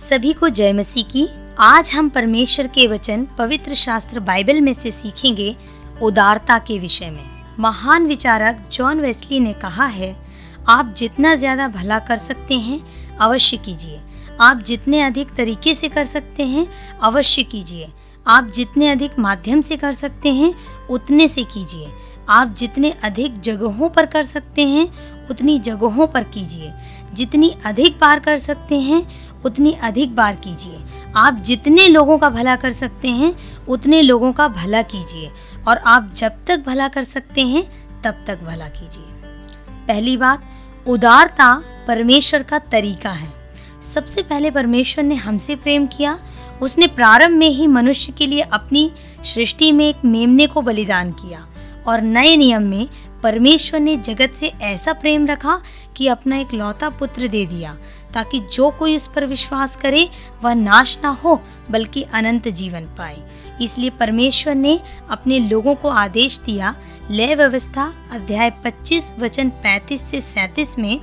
सभी को जय मसीह की। आज हम परमेश्वर के वचन, पवित्र शास्त्र बाइबल में से सीखेंगे उदारता के विषय में। महान विचारक जॉन वेस्ली ने कहा है, आप जितना ज़्यादा भला कर सकते हैं, अवश्य कीजिए। आप जितने अधिक तरीके से कर सकते हैं, अवश्य कीजिए। आप जितने अधिक माध्यम से कर सकते हैं, उतने से कीजिए। आप जितने अधिक जगहों पर कर सकते हैं, उतनी जगहों पर कीजिए। जितनी अधिक बार कर सकते हैं उतनी अधिक बार कीजिए। आप जितने लोगों का भला कर सकते हैं, उतने लोगों का भला कीजिए। और आप जब तक भला कर सकते हैं, तब तक भला कीजिए। पहली बात, उदारता परमेश्वर का तरीका है। सबसे पहले परमेश्वर ने हमसे प्रेम किया। उसने प्रारंभ में ही मनुष्य के लिए अपनी सृष्टि में एक मेमने को बलिदान किया। और नए नियम में परमेश्वर ने जगत से ऐसा प्रेम रखा कि अपना एक लौता पुत्र दे दिया। ताकि जो कोई उस पर विश्वास करे, वह नाश ना हो, बल्कि अनंत जीवन पाए। इसलिए परमेश्वर ने अपने लोगों को आदेश दिया, लय व्यवस्था, अध्याय 25 वचन 35 से 37 में,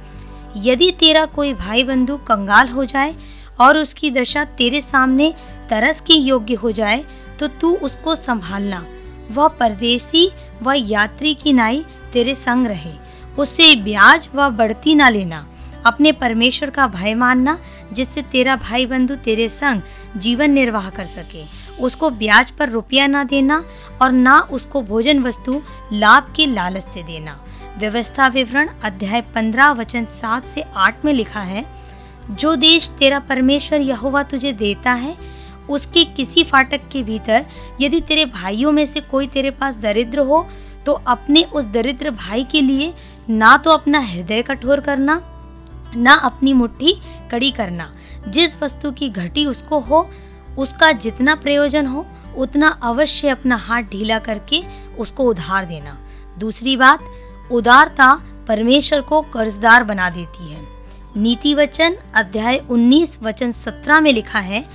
यदि तेरा कोई भाई बंधु कंगाल हो जाए और उसकी दशा तेरे सामने तरस की योग्य हो जाए तो तू उसको संभालना। वह परदेशी व यात्री की नाई तेरे संग रहे। उससे ब्याज व बढ़ती ना लेना। अपने परमेश्वर का भय मानना, जिससे तेरा भाई बंधु तेरे संग जीवन निर्वाह कर सके। उसको ब्याज पर रुपया ना देना और ना उसको भोजन वस्तु लाभ के लालच से देना। व्यवस्था विवरण अध्याय पंद्रह, वचन सात से आठ में लिखा है, जो देश तेरा परमेश्वर यहोवा तुझे देता है, उसके किसी फाटक के भीतर यदि तेरे भाइयों में से कोई तेरे पास दरिद्र हो तो अपने उस दरिद्र भाई के लिए ना तो अपना हृदय कठोर करना ना अपनी मुट्ठी कड़ी करना। जिस वस्तु की घटी उसको हो, उसका जितना प्रयोजन हो, उतना अवश्य अपना हाथ ढीला करके उसको उधार देना। दूसरी बात, उदारता परमेश्वर को कर्जदार बना देती है। नीति वचन अध्याय 19 वचन 17 में लिखा है,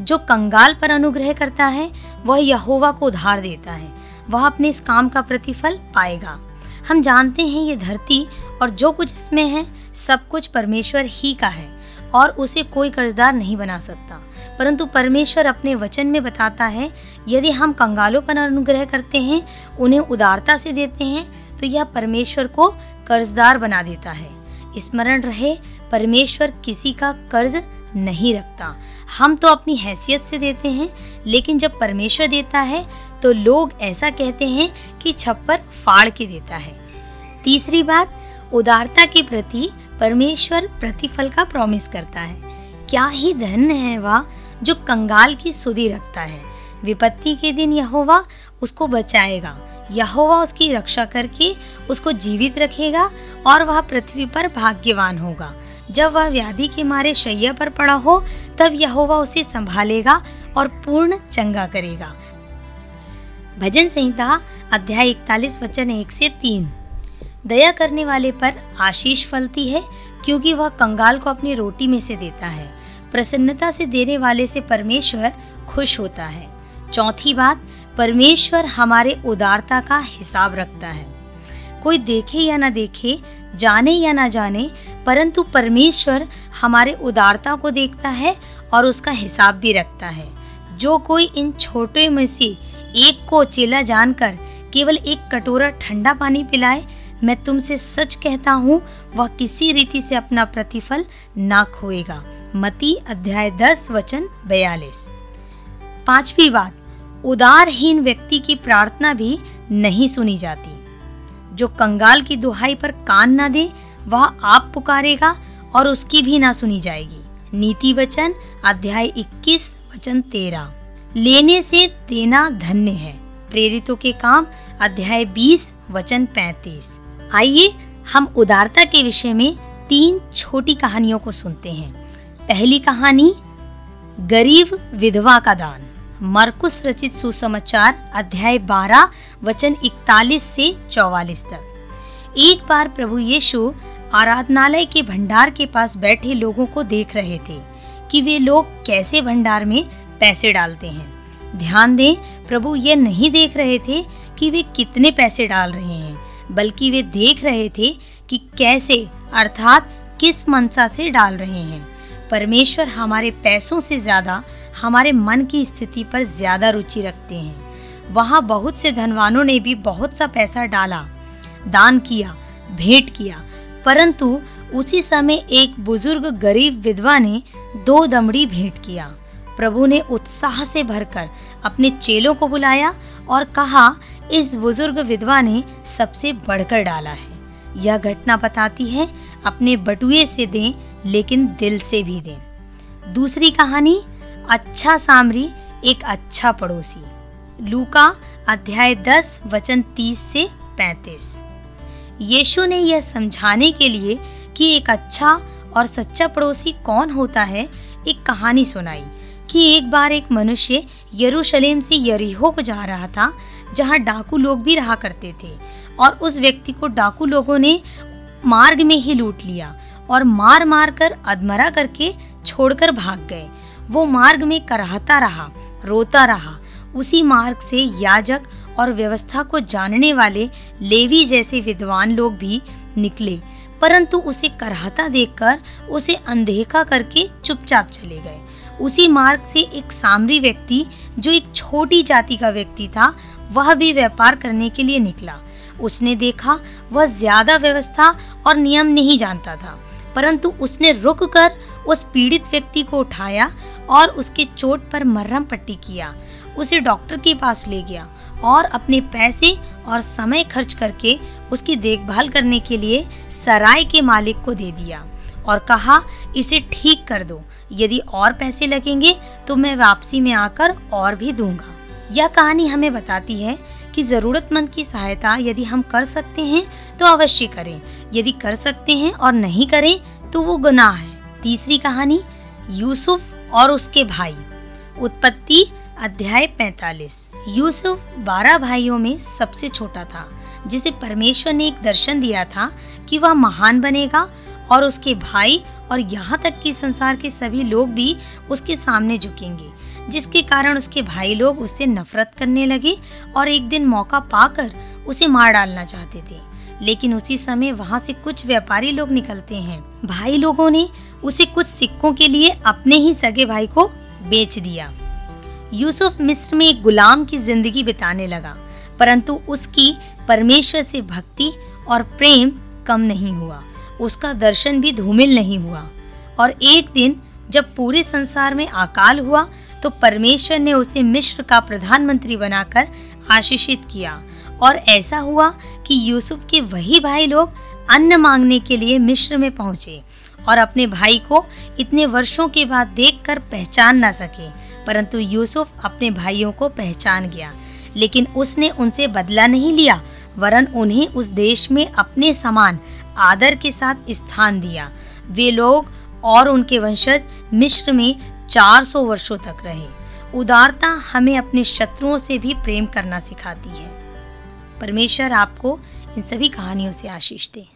जो कंगाल पर अनुग्रह करता है, वह यहोवा को उधार देता है। वह अपने इस काम का प्रतिफल पाएगा। हम जानते हैं ये धरती और जो कुछ इसमें है, सब कुछ परमेश्वर ही का है और उसे कोई कर्जदार नहीं बना सकता। परंतु परमेश्वर अपने वचन में बताता है, यदि हम कंगालों पर अनुग्रह करते हैं, उन्हें उदारता से देते हैं तो यह परमेश्वर को कर्जदार बना देता है। स्मरण रहे, परमेश्वर किसी का कर्ज नहीं रखता। हम तो अपनी हैसियत से देते हैं, लेकिन जब परमेश्वर देता है तो लोग ऐसा कहते हैं कि छप्पर फाड़ के देता है। तीसरी बात, उदारता के प्रति परमेश्वर प्रतिफल का प्रॉमिस करता है। क्या ही धन्य है वह जो कंगाल की सुधि रखता है। विपत्ति के दिन यहोवा उसको बचाएगा, यहोवा उसकी रक्षा करके उसको जीवित रखेगा और वह पृथ्वी पर भाग्यवान होगा। जब वह व्याधि के मारे शैया पर पड़ा हो, तब यहोवा उसे संभालेगा और पूर्ण चंगा करेगा। भजन संहिता, अध्याय इकतालीस, वचन एक से तीन। दया करने वाले पर आशीष फलती है, क्योंकि वह कंगाल को अपनी रोटी में से देता है। प्रसन्नता से देने वाले से परमेश्वर खुश होता है। चौथी बात, परमेश्वर हमारे उदारता का हिसाब रखता है। कोई देखे या ना देखे, जाने या ना जाने, परंतु परमेश्वर हमारे उदारता को देखता है और उसका हिसाब भी रखता है। जो कोई इन छोटे में से एक को चेला जानकर केवल एक कटोरा ठंडा पानी पिलाए, मैं तुमसे सच कहता हूँ, वह किसी रीति से अपना प्रतिफल ना खोएगा। मती अध्याय दस, वचन बयालीस। पांचवी बात, उदारहीन व्यक्ति की प्रार्थना भी नहीं सुनी जाती। जो कंगाल की दुहाई पर कान ना दे, वह आप पुकारेगा और उसकी भी ना सुनी जाएगी। नीति वचन, अध्याय 21 वचन 13 लेने से देना धन्य है। प्रेरितों के काम, अध्याय 20 वचन 35 आइए, हम उदारता के विषय में तीन छोटी कहानियों को सुनते हैं। पहली कहानी, गरीब विधवा का दान। मरकुस रचित सुसमाचार, अध्याय 12 वचन 41 से 44 तक। एक बार प्रभु यीशु आराधनालय के भंडार के पास बैठे लोगों को देख रहे थे कि वे लोग कैसे भंडार में पैसे डालते हैं। ध्यान दें, प्रभु ये नहीं देख रहे थे कि वे कितने पैसे डाल रहे हैं, बल्कि वे देख रहे थे कि कैसे, अर्थात किस मनसा से डाल रहे हैं। परमेश्वर हमारे पैसों से ज़्यादा हमारे मन की स्थिति पर ज़्यादा रुचि रखते हैं। वहाँ बहुत से धनवानों ने भी बहुत सा पैसा डाला, दान किया, भेंट किया, परंतु उसी समय एक बुज़ुर्ग गरीब विधवा ने दो दमड़ी भेंट किया। प्रभु ने उत्साह से भरकर अपने चेलों को बुलाया और कहा, इस बुज़ुर्ग विधवा ने सबसे बढ़कर डाला है। यह घटना बताती है, अपने बटुए से दें, लेकिन दिल से भी दें। दूसरी कहानी अच्छा सामरी, एक अच्छा पड़ोसी। लूका, अध्याय 10 वचन 30 से 35 यीशु ने यह समझाने के लिए कि एक अच्छा और सच्चा पड़ोसी कौन होता है, एक कहानी सुनाई। कि एक बार एक मनुष्य यरूशलेम से यरीहो को जा रहा था, जहाँ डाकू लोग भी रहा करते थे, और उस व्यक्ति को डाकू लोगों ने मार्ग में ही लूट लिया और मार मार कर अधमरा करके छोड़कर भाग गए। वो मार्ग में कराहता रहा, रोता रहा। उसी मार्ग से याजक और व्यवस्था को जानने वाले लेवी जैसे विद्वान लोग भी निकले, परंतु उसे करहता देखकर उसे अनदेखा करके चुपचाप चले गए। उसी मार्ग से एक सामरी व्यक्ति, जो एक छोटी जाति का व्यक्ति था, वह भी व्यापार करने के लिए निकला। उसने देखा, वह ज़्यादा व्यवस्था और नियम नहीं जानता था, परंतु उसने रुक कर उस पीड़ित व्यक्ति को उठाया और उसके चोट पर मरहम पट्टी किया। उसे डॉक्टर के पास ले गया और अपने पैसे और समय खर्च करके उसकी देखभाल करने के लिए सराय के मालिक को दे दिया। और कहा, इसे ठीक कर दो। यदि और पैसे लगेंगे तो मैं वापसी में आकर और भी दूँगा। यह कहानी हमें बताती है कि जरूरतमंद की सहायता यदि हम कर सकते हैं तो अवश्य करें। यदि कर सकते हैं और नहीं करें तो वो गुनाह है। तीसरी कहानी, यूसुफ और उसके भाई। उत्पत्ति, अध्याय 45 यूसुफ बारह भाइयों में सबसे छोटा था, जिसे परमेश्वर ने एक दर्शन दिया था कि वह महान बनेगा और उसके भाई और यहाँ तक कि संसार के सभी लोग भी उसके सामने झुकेंगे, जिसके कारण उसके भाई लोग उससे नफरत करने लगे और एक दिन मौका पाकर उसे मार डालना चाहते थे। लेकिन उसी समय वहाँ से कुछ व्यापारी लोग निकलते हैं। भाई लोगों ने उसे कुछ सिक्कों के लिए अपने ही सगे भाई को बेच दिया। यूसुफ मिस्र में एक गुलाम की ज़िंदगी बिताने लगा, परंतु उसकी परमेश्वर से भक्ति और प्रेम कम नहीं हुआ। उसका दर्शन भी धूमिल नहीं हुआ। और एक दिन जब पूरे संसार में अकाल हुआ तो परमेश्वर ने उसे मिश्र का प्रधानमंत्री बनाकर आशीषित किया। और ऐसा हुआ कि यूसुफ के वही भाई लोग अन्न मांगने के लिए मिश्र में पहुँचे और अपने भाई को इतने वर्षों के बाद देखकर पहचान ना सके, परंतु यूसुफ अपने भाइयों को पहचान गया। लेकिन उसने उनसे बदला नहीं लिया, वरन उन्हें उस देश में अपने समान आदर के साथ स्थान दिया। वे लोग और उनके वंशज मिश्र में 400 वर्षों तक रहे। उदारता हमें अपने शत्रुओं से भी प्रेम करना सिखाती है। परमेश्वर आपको इन सभी कहानियों से आशीष दे।